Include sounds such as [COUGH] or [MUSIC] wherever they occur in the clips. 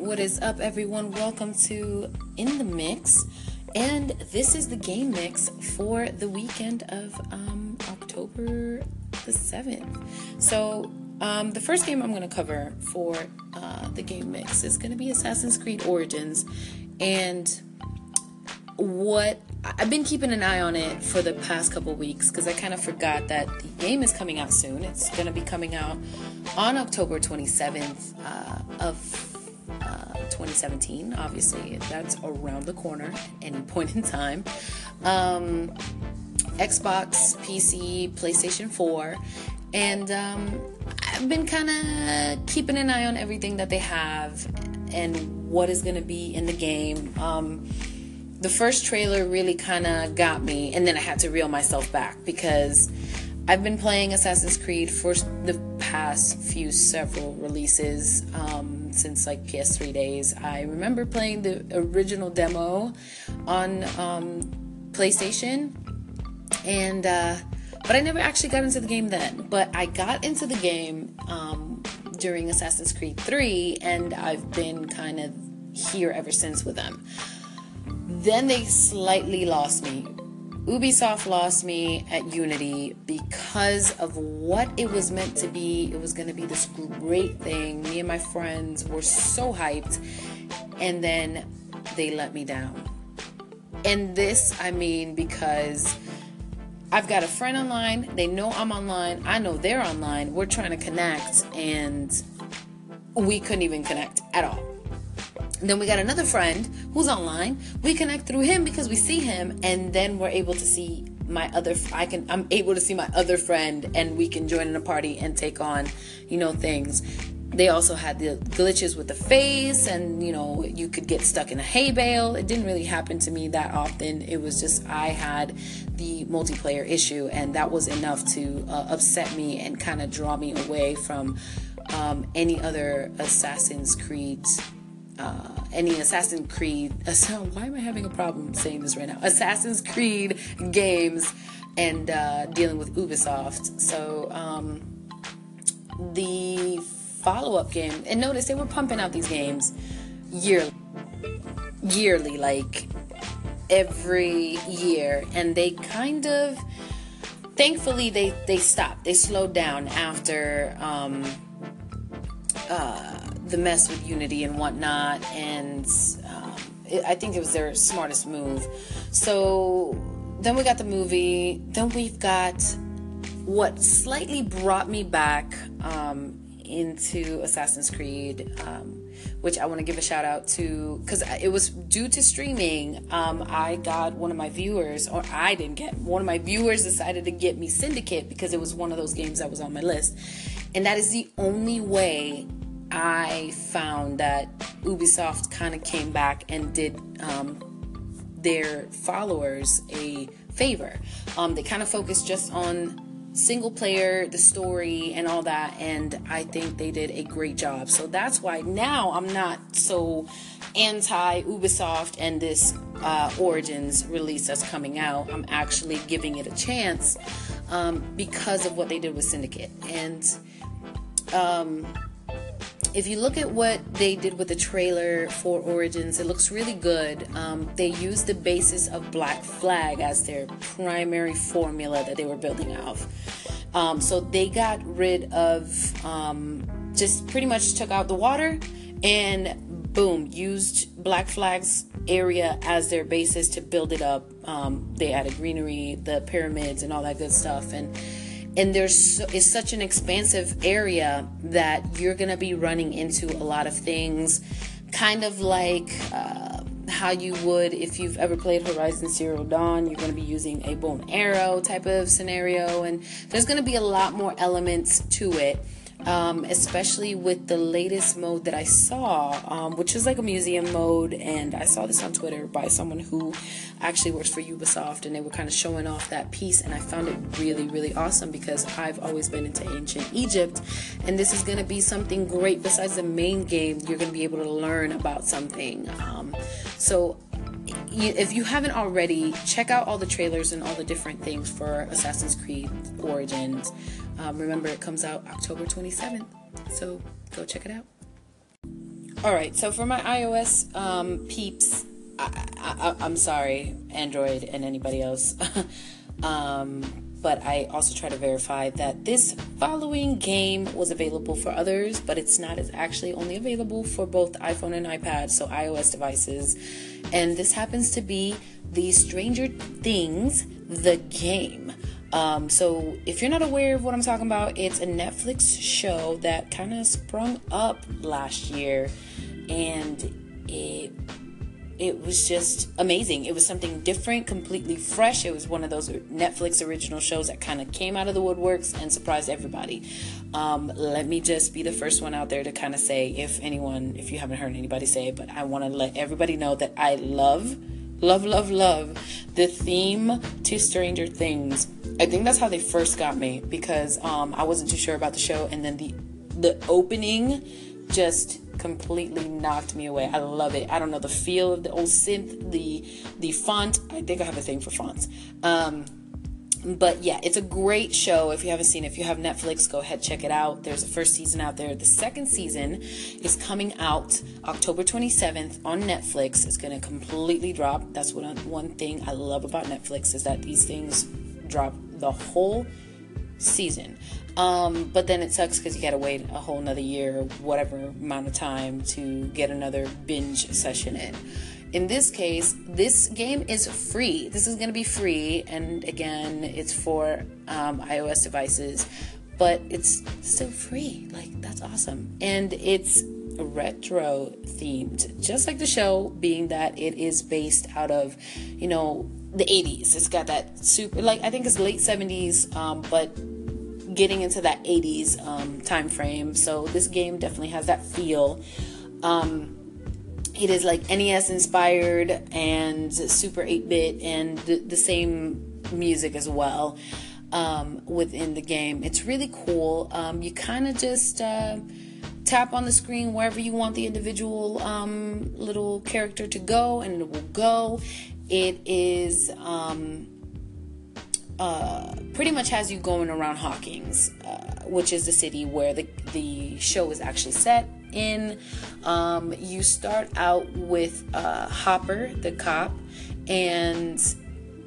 What is up, everyone? Welcome to In the Mix. And this is the game mix for the weekend of um, October the 7th. So, um, the first game I'm going to cover for uh, the game mix is going to be Assassin's Creed Origins. And what I've been keeping an eye on it for the past couple weeks because I kind of forgot that the game is coming out soon. It's going to be coming out on October 27th uh, of 2017. Obviously, that's around the corner any [LAUGHS] point in time. Um, Xbox, PC, PlayStation 4, and um, I've been kind of keeping an eye on everything that they have and what is going to be in the game. Um, the first trailer really kind of got me, and then I had to reel myself back because I've been playing Assassin's Creed for the past few several releases um, since like PS3 days. I remember playing the original demo on um, PlayStation, and uh, but I never actually got into the game then. But I got into the game um, during Assassin's Creed 3, and I've been kind of here ever since with them. Then they slightly lost me. Ubisoft lost me at Unity because of what it was meant to be. It was going to be this great thing. Me and my friends were so hyped, and then they let me down. And this, I mean, because I've got a friend online, they know I'm online, I know they're online, we're trying to connect, and we couldn't even connect at all. Then we got another friend who's online. We connect through him because we see him, and then we're able to see my other. I can. I'm able to see my other friend, and we can join in a party and take on, you know, things. They also had the glitches with the face, and you know, you could get stuck in a hay bale. It didn't really happen to me that often. It was just I had the multiplayer issue, and that was enough to uh, upset me and kind of draw me away from um, any other Assassin's Creed uh, any Assassin's Creed. [LAUGHS] Why am I having a problem saying this right now? Assassin's Creed games and uh, dealing with Ubisoft. So um, the follow-up game, and notice they were pumping out these games yearly, yearly, like every year, and they kind of, thankfully, they they stopped. They slowed down after. Um, uh, the mess with Unity and whatnot, and um, it, I think it was their smartest move. So then we got the movie. Then we've got what slightly brought me back um, into Assassin's Creed, um, which I want to give a shout out to because it was due to streaming. Um, I got one of my viewers, or I didn't get one of my viewers decided to get me Syndicate because it was one of those games that was on my list, and that is the only way I found that Ubisoft kind of came back and did um, their followers a favor. Um, they kind of focused just on single player, the story, and all that, and I think they did a great job. So that's why now I'm not so anti Ubisoft and this uh, Origins release that's coming out. I'm actually giving it a chance um, because of what they did with Syndicate. And um, if you look at what they did with the trailer for Origins, it looks really good. Um, they used the basis of Black Flag as their primary formula that they were building off. Um, so they got rid of, um, just pretty much took out the water and boom, used Black Flag's area as their basis to build it up. Um, they added greenery, the pyramids, and all that good stuff. And and there's it's such an expansive area that you're to be running into a lot of things kind of like uh, how you would if you've ever played horizon zero dawn you're going to be using a bow and arrow type of scenario and there's going to be a lot more elements to it um, especially with the latest mode that I saw, um, which is like a museum mode. And I saw this on Twitter by someone who actually works for Ubisoft, and they were kind of showing off that piece. And I found it really, really awesome because I've always been into ancient Egypt, and this is going to be something great. Besides the main game, you're going to be able to learn about something. Um, so if you haven't already, check out all the trailers and all the different things for Assassin's Creed Origins. Um, remember, it comes out October 27th, so go check it out. All right, so for my iOS um, peeps, I, am sorry, Android and anybody else. [LAUGHS] um, but I also try to verify that this following game was available for others, but it's not. It's actually only available for both iPhone and iPad, so iOS devices. And this happens to be the Stranger Things, the game. Um, so if you're not aware of what I'm talking about, it's a Netflix show that kind of sprung up last year, and it it was just amazing. It was something different, completely fresh. It was one of those Netflix original shows that kind of came out of the woodworks and surprised everybody. Um, let me just be the first one out there to kind of say, if anyone, if you haven't heard anybody say it, but I want to let everybody know that I love, love, love, love the theme to Stranger Things. I think that's how they first got me because um, I wasn't too sure about the show, and then the the opening just completely knocked me away. I love it. I don't know the feel of the old synth, the the font. I think I have a thing for fonts. Um, but yeah, it's a great show. If you haven't seen it, if you have Netflix, go ahead check it out. There's a first season out there. The second season is coming out October 27th on Netflix. It's gonna completely drop. That's what one thing I love about Netflix is that these things drop the whole season. Um, but then it sucks because you got to wait a whole another year, whatever amount of time to get another binge session in. In this case, this game is free. This is to be free, and again, it's for um, iOS devices, but it's still free. Like, that's awesome. And it's retro themed, just like the show, being that it is based out of, you know, the 80s. It's got that super, like, I think it's late 70s, um, but getting into that 80s um, time frame. So this game definitely has that feel. Um, it is like NES inspired and super 8 bit and the, the, same music as well um, within the game. It's really cool. Um, you kind of just uh, tap on the screen wherever you want the individual um, little character to go and it will go. It is. Um, uh, pretty much has you going around Hawkins, uh, which is the city where the, the show is actually set in. Um, you start out with uh, Hopper, the cop, and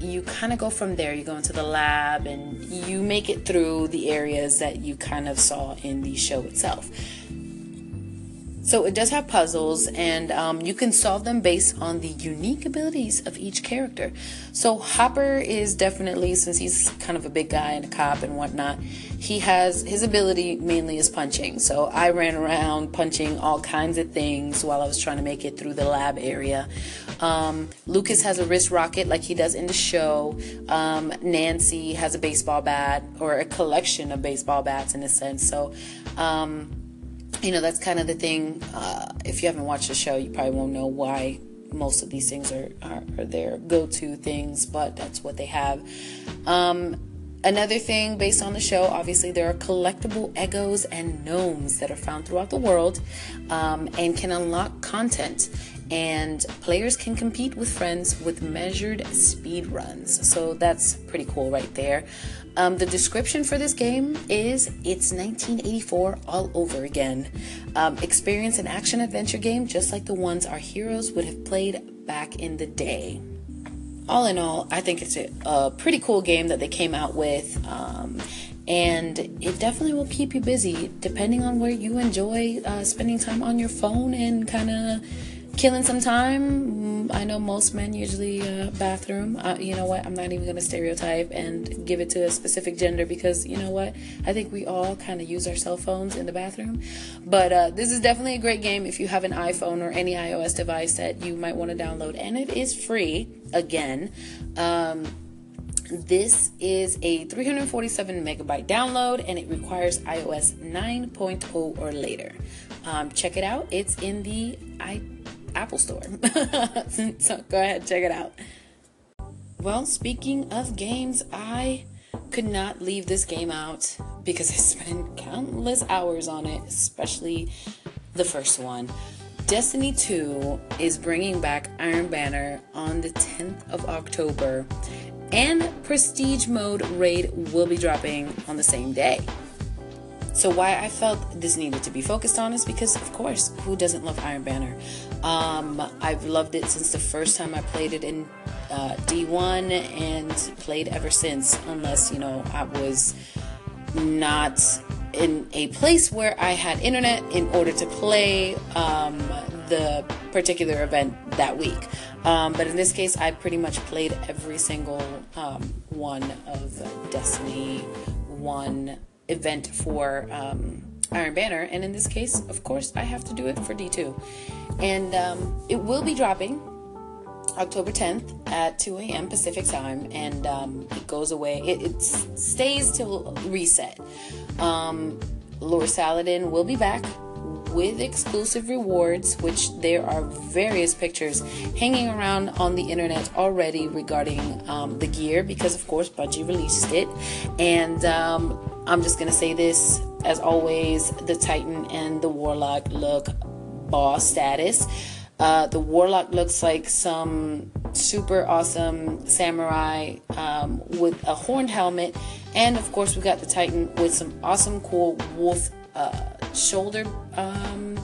you kind of go from there. You go into the lab and you make it through the areas that you kind of saw in the show itself. So it does have puzzles, and um, you can solve them based on the unique abilities of each character. So Hopper is definitely, since he's kind of a big guy and a cop and whatnot, he has his ability mainly is punching. So I ran around punching all kinds of things while I was trying to make it through the lab area. Um, Lucas has a wrist rocket like he does in the show. Um, Nancy has a baseball bat or a collection of baseball bats in a sense. So. Um, you know, that's kind of the thing. Uh, if you haven't watched the show, you probably won't know why most of these things are, are, are their go to things, but that's what they have. Um, another thing based on the show, obviously, there are collectible Eggos and gnomes that are found throughout the world um, and can unlock content and players can compete with friends with measured speed runs. So that's pretty cool right there. Um, the description for this game is it's 1984 all over again. Um, experience an action adventure game just like the ones our heroes would have played back in the day. All in all, I think it's a, a pretty cool game that they came out with. Um, and it definitely will keep you busy depending on where you enjoy uh, spending time on your phone and kind of killing some time. I know most men usually uh, bathroom. Uh, you know what? I'm not even going to stereotype and give it to a specific gender because you know what? I think we all kind of use our cell phones in the bathroom. But uh, this is definitely a great game if you have an iPhone or any iOS device that you might want to download, and it is free again. Um, this is a 347 megabyte download and it requires iOS 9.0 or later. Um, check it out. It's in the i Apple Store. [LAUGHS] so go ahead, check it out. Well, speaking of games, I could not leave this game out because I spent countless hours on it, especially the first one. Destiny 2 is bringing back Iron Banner on the 10th of October, and Prestige Mode Raid will be dropping on the same day. So why I felt this needed to be focused on is because, of course, who doesn't love Iron Banner? Um, I've loved it since the first time I played it in uh, D1 and played ever since, unless you know I was not in a place where I had internet in order to play um, the particular event that week. Um, but in this case, I pretty much played every single um, one of Destiny 1 event for um, Iron Banner. And in this case, of course, I have to do it for D2. And um, it will be dropping October 10th at 2 a.m. Pacific time, and um, it goes away. It, it stays till reset. Um, Lord Saladin will be back with exclusive rewards, which there are various pictures hanging around on the internet already regarding um, the gear, because of course Bungie released it. And um, I'm just gonna say this as always: the Titan and the Warlock look boss status. Uh, the warlock looks like some super awesome samurai um, with a horned helmet, and of course we got the Titan with some awesome, cool wolf uh, shoulder um,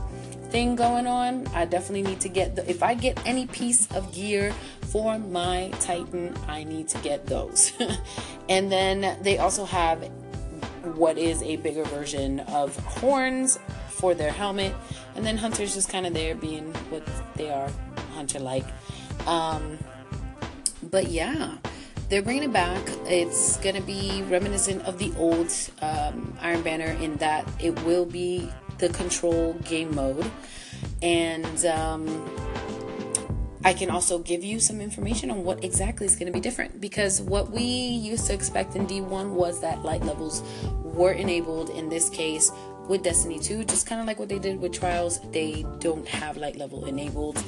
thing going on. I definitely need to get the. If I get any piece of gear for my Titan, I need to get those. [LAUGHS] and then they also have what is a bigger version of horns for their helmet, and then Hunter's just kind of there being what they are, Hunter like. Um, but yeah, they're bringing it back. It's gonna be reminiscent of the old um, Iron Banner in that it will be the control game mode, and um, I can also give you some information on what exactly is going to be different because what we used to expect in D1 was that light levels were enabled in this case with Destiny 2, just kind of like what they did with Trials, they don't have light level enabled.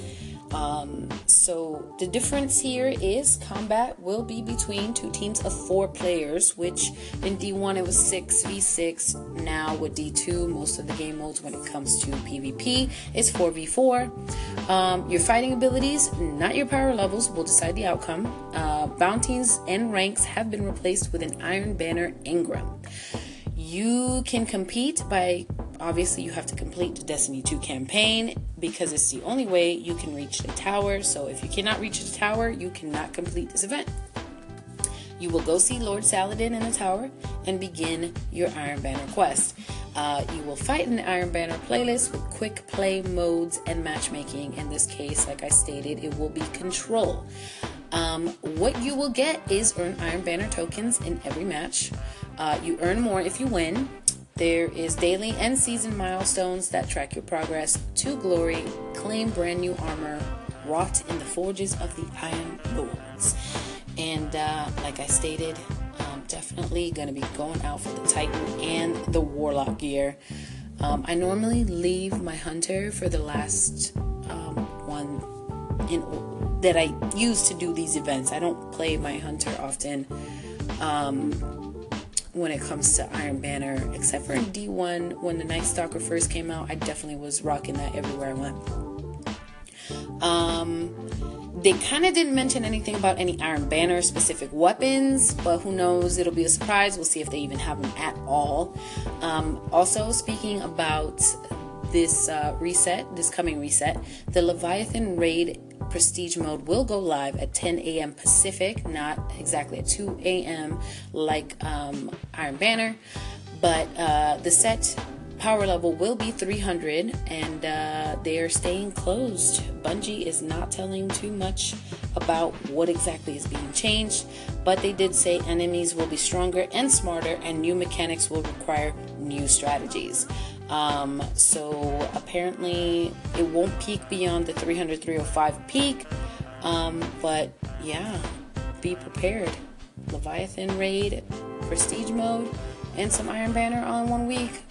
Um, so the difference here is combat will be between two teams of four players, which in D1 it was 6v6. Now with D2, most of the game modes when it comes to PvP is 4v4. Um, your fighting abilities, not your power levels, will decide the outcome. Uh, bounties and ranks have been replaced with an Iron Banner engram. You can compete by obviously you have to complete the Destiny 2 campaign because it's the only way you can reach the tower. So if you cannot reach the tower, you cannot complete this event. You will go see Lord Saladin in the tower and begin your Iron Banner quest. Uh, you will fight in the Iron Banner playlist with quick play modes and matchmaking. In this case, like I stated, it will be control. Um, what you will get is earn Iron Banner tokens in every match. Uh, you earn more if you win. There is daily and season milestones that track your progress to glory. Claim brand new armor wrought in the forges of the Iron Lords. And uh, like I stated, I'm definitely going to be going out for the Titan and the Warlock gear. Um, I normally leave my Hunter for the last um, one in, that I use to do these events. I don't play my Hunter often. Um, when it comes to Iron Banner, except for in D1 when the Night Stalker first came out. I definitely was rocking that everywhere I went. Um, they kind of didn't mention anything about any Iron Banner specific weapons, but who knows? It'll be a surprise. We'll see if they even have them at all. Um, also, speaking about this uh, reset, this coming reset, the Leviathan Raid Prestige mode will go live at 10 a.m. Pacific, not exactly at 2 a.m. like um, Iron Banner, but uh, the set power level will be 300 and uh, they are staying closed. Bungie is not telling too much about what exactly is being changed, but they did say enemies will be stronger and smarter and new mechanics will require new strategies. Um, so apparently it won't peak beyond the 300 305 peak. Um, but yeah, be prepared. Leviathan raid, prestige mode, and some Iron Banner on one week.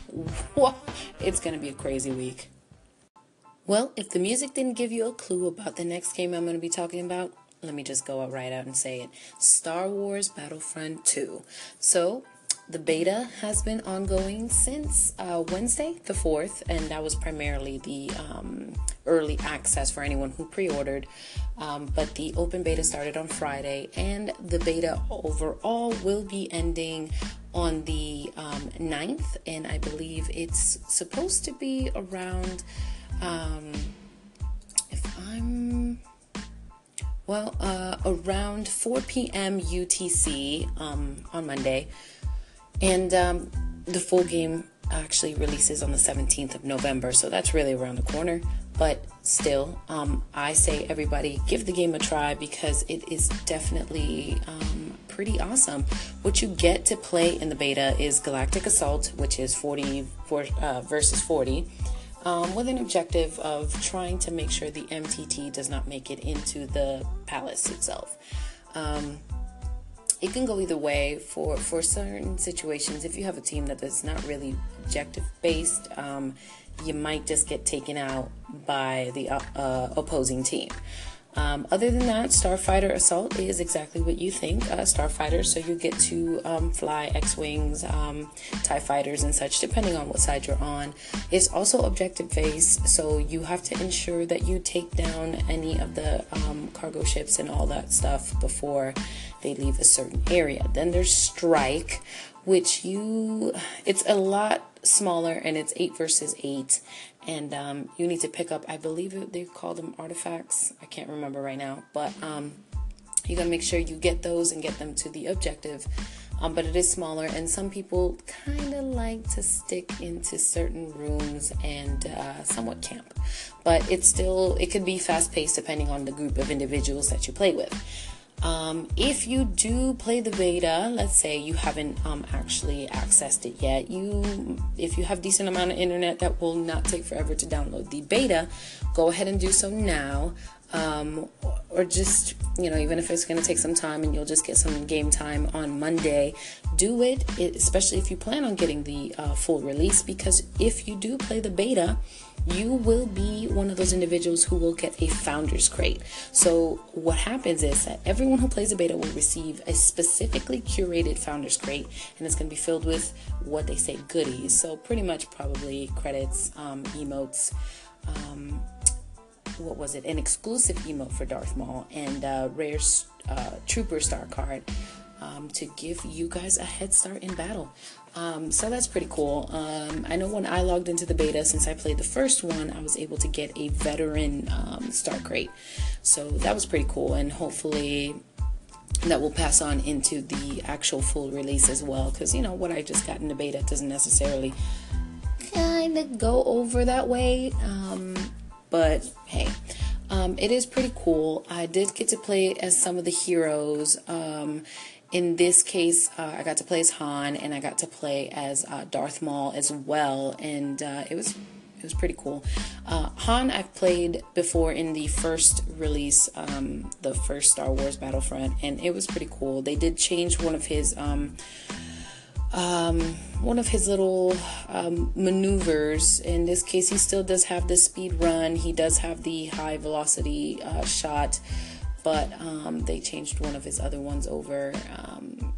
[LAUGHS] it's gonna be a crazy week. Well, if the music didn't give you a clue about the next game I'm going to be talking about, let me just go right out and say it Star Wars Battlefront 2. So, the beta has been ongoing since uh, Wednesday, the 4th, and that was primarily the um, early access for anyone who pre ordered. Um, but the open beta started on Friday, and the beta overall will be ending on the um, 9th, and I believe it's supposed to be around, um, if I'm well, uh, around 4 p.m. UTC um, on Monday. And um, the full game actually releases on the 17th of November, so that's really around the corner. But still, um, I say everybody give the game a try because it is definitely um, pretty awesome. What you get to play in the beta is Galactic Assault, which is 40 for, uh, versus 40 um, with an objective of trying to make sure the MTT does not make it into the palace itself. Um, it can go either way for for certain situations. If you have a team that is not really objective based, um, you might just get taken out by the uh, uh, opposing team. Um, other than that, Starfighter Assault is exactly what you think. Uh, Starfighter, so you get to um, fly X Wings, um, TIE fighters, and such, depending on what side you're on. It's also objective based, so you have to ensure that you take down any of the um, cargo ships and all that stuff before they leave a certain area. Then there's Strike, which you, it's a lot smaller and it's 8 versus 8 and um, you need to pick up i believe they call them artifacts. I can't remember right now but um, you gotta make sure you get those and get them to the objective. Um, but it is smaller and some people kind of like to stick into certain rooms and uh, somewhat camp. But it's still it could be fast paced depending on the group of individuals that you play with um, if you do play the beta, let's say you haven't um, actually accessed it yet, you if you have decent amount of internet that will not take forever to download the beta, go ahead and do so now. Um, or just you know even if it's going to take some time and you'll just get some game time on monday do it, especially if you plan on getting the uh, full release because if you do play the beta you will be one of those individuals who will get a founder's crate. So, what happens is that everyone who plays a beta will receive a specifically curated founder's crate, and it's going to be filled with what they say goodies. So, pretty much probably credits, um, emotes. Um, what was it? An exclusive emote for Darth Maul and a rare uh, Trooper Star card um, to give you guys a head start in battle. Um, so that's pretty cool. Um, I know when I logged into the beta, since I played the first one, I was able to get a veteran um, start crate. So that was pretty cool, and hopefully that will pass on into the actual full release as well. Because you know what I just got in the beta doesn't necessarily kind of go over that way. Um, but hey. Um, it is pretty cool. I did get to play as some of the heroes. Um, in this case, uh, I got to play as Han, and I got to play as uh, Darth Maul as well, and uh, it was it was pretty cool. Uh, Han I've played before in the first release, um, the first Star Wars Battlefront, and it was pretty cool. They did change one of his um, um, one of his little um, maneuvers. In this case, he still does have the speed run. He does have the high velocity uh, shot but um, they changed one of his other ones over. Um,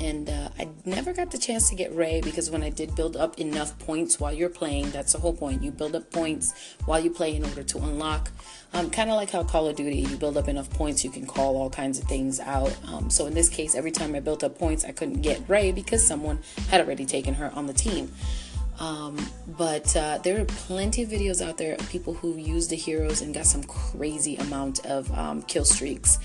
and uh, I never got the chance to get Rey because when I did build up enough points while you're playing, that's the whole point. You build up points while you play in order to unlock. Um, kind of like how Call of Duty, you build up enough points, you can call all kinds of things out. Um, so in this case, every time I built up points, I couldn't get Rey because someone had already taken her on the team. Um, but uh, there are plenty of videos out there of people who use the heroes and got some crazy amount of um, kill streaks.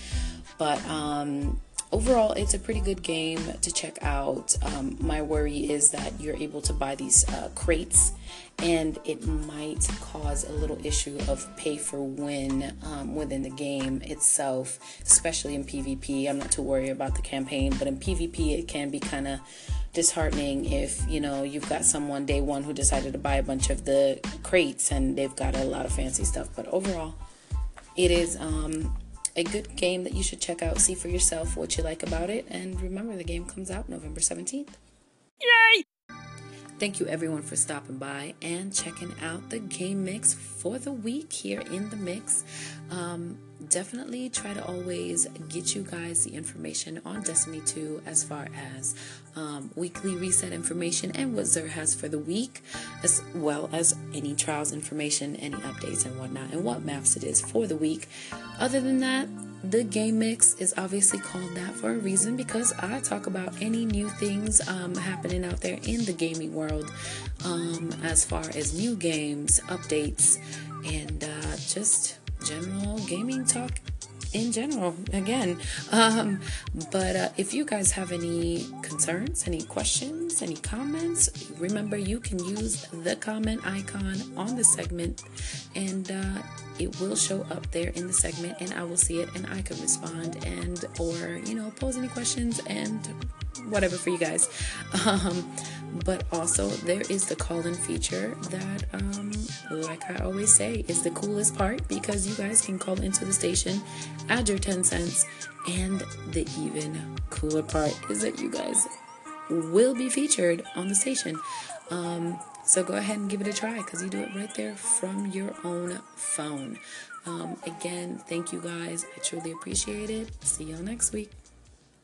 But um, overall, it's a pretty good game to check out. Um, my worry is that you're able to buy these uh, crates, and it might cause a little issue of pay for win um, within the game itself, especially in PvP. I'm not too worried about the campaign, but in PvP, it can be kind of disheartening if you know you've got someone day one who decided to buy a bunch of the crates and they've got a lot of fancy stuff. But overall it is um, a good game that you should check out. See for yourself what you like about it. And remember the game comes out november 17th yay! Thank you everyone for stopping by and checking out the game mix for the week here in the mix. Um, definitely try to always get you guys the information on Destiny 2 as far as um, weekly reset information and what Xur has for the week, as well as any trials information, any updates, and whatnot, and what maps it is for the week. Other than that, the game mix is obviously called that for a reason because I talk about any new things um, happening out there in the gaming world um, as far as new games, updates, and uh, just general gaming talk in general again. Um, but uh, if you guys have any concerns any questions any comments remember you can use the comment icon on the segment and uh, it will show up there in the segment and i will see it and i can respond and or you know pose any questions and whatever for you guys. [LAUGHS] Um, but also there is the call-in feature that um, like i always say is the coolest part because you guys can call into the station add your 10 cents and the even cooler part is that you guys will be featured on the station. Um, so go ahead and give it a try because you do it right there from your own phone. Um, again thank you guys. I truly appreciate it. See y'all next week